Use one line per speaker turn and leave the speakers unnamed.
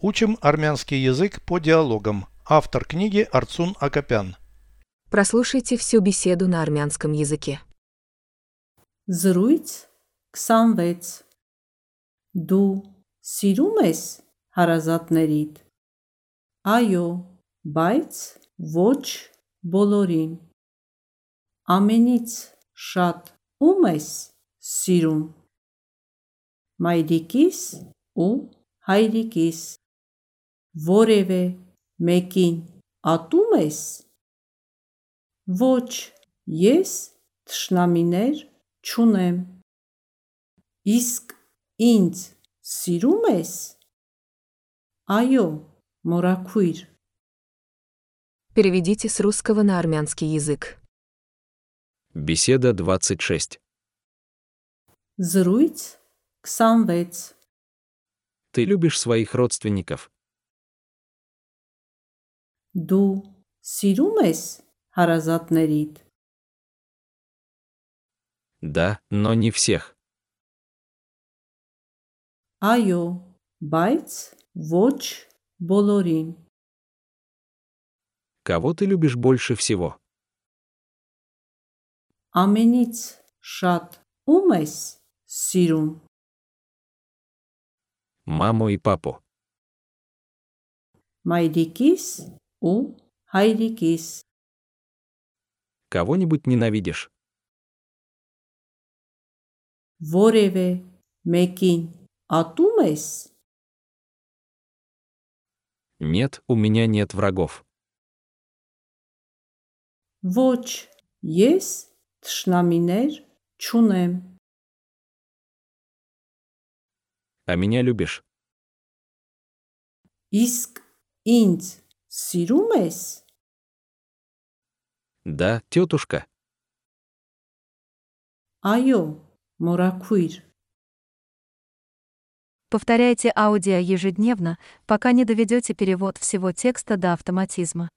Учим армянский язык по диалогам. Автор книги Арцун Акопян.
Прослушайте всю беседу на армянском языке.
Զրույց 26 Դու սիրում ես հարազատներիդ Այո, բայց ոչ բոլորին Ամենից շատ ում ես սիրում Մայրիկիս ու հայրիկիս Որևէ մեկին ատում ես Ոչ, ես թշնամիներ չունեմ Իսկ ինձ սիրում ես Այո, մորաքույր
Переведите с русского на армянский язык.
Беседа 26.
Զրույց 26
Ты любишь своих родственников?
Դու սիրում ես հարազատներիդ
Да, но не всех.
Այո, բայց ոչ բոլորին
Кого ты любишь больше всего?
Ամենից շատ ում ես սիրում
Маму и папу.
Մայրիկիս ու հայրիկիս
Кого-нибудь ненавидишь?
Որևէ մեկին ատում ես
Нет, у меня нет врагов.
Ոչ, ես թշնամիներ չունեմ
А меня любишь?
Իսկ ինձ սիրում ես
Да, тетушка.
Այո, մորաքույր
Повторяйте аудио ежедневно, пока не доведете перевод всего текста до автоматизма.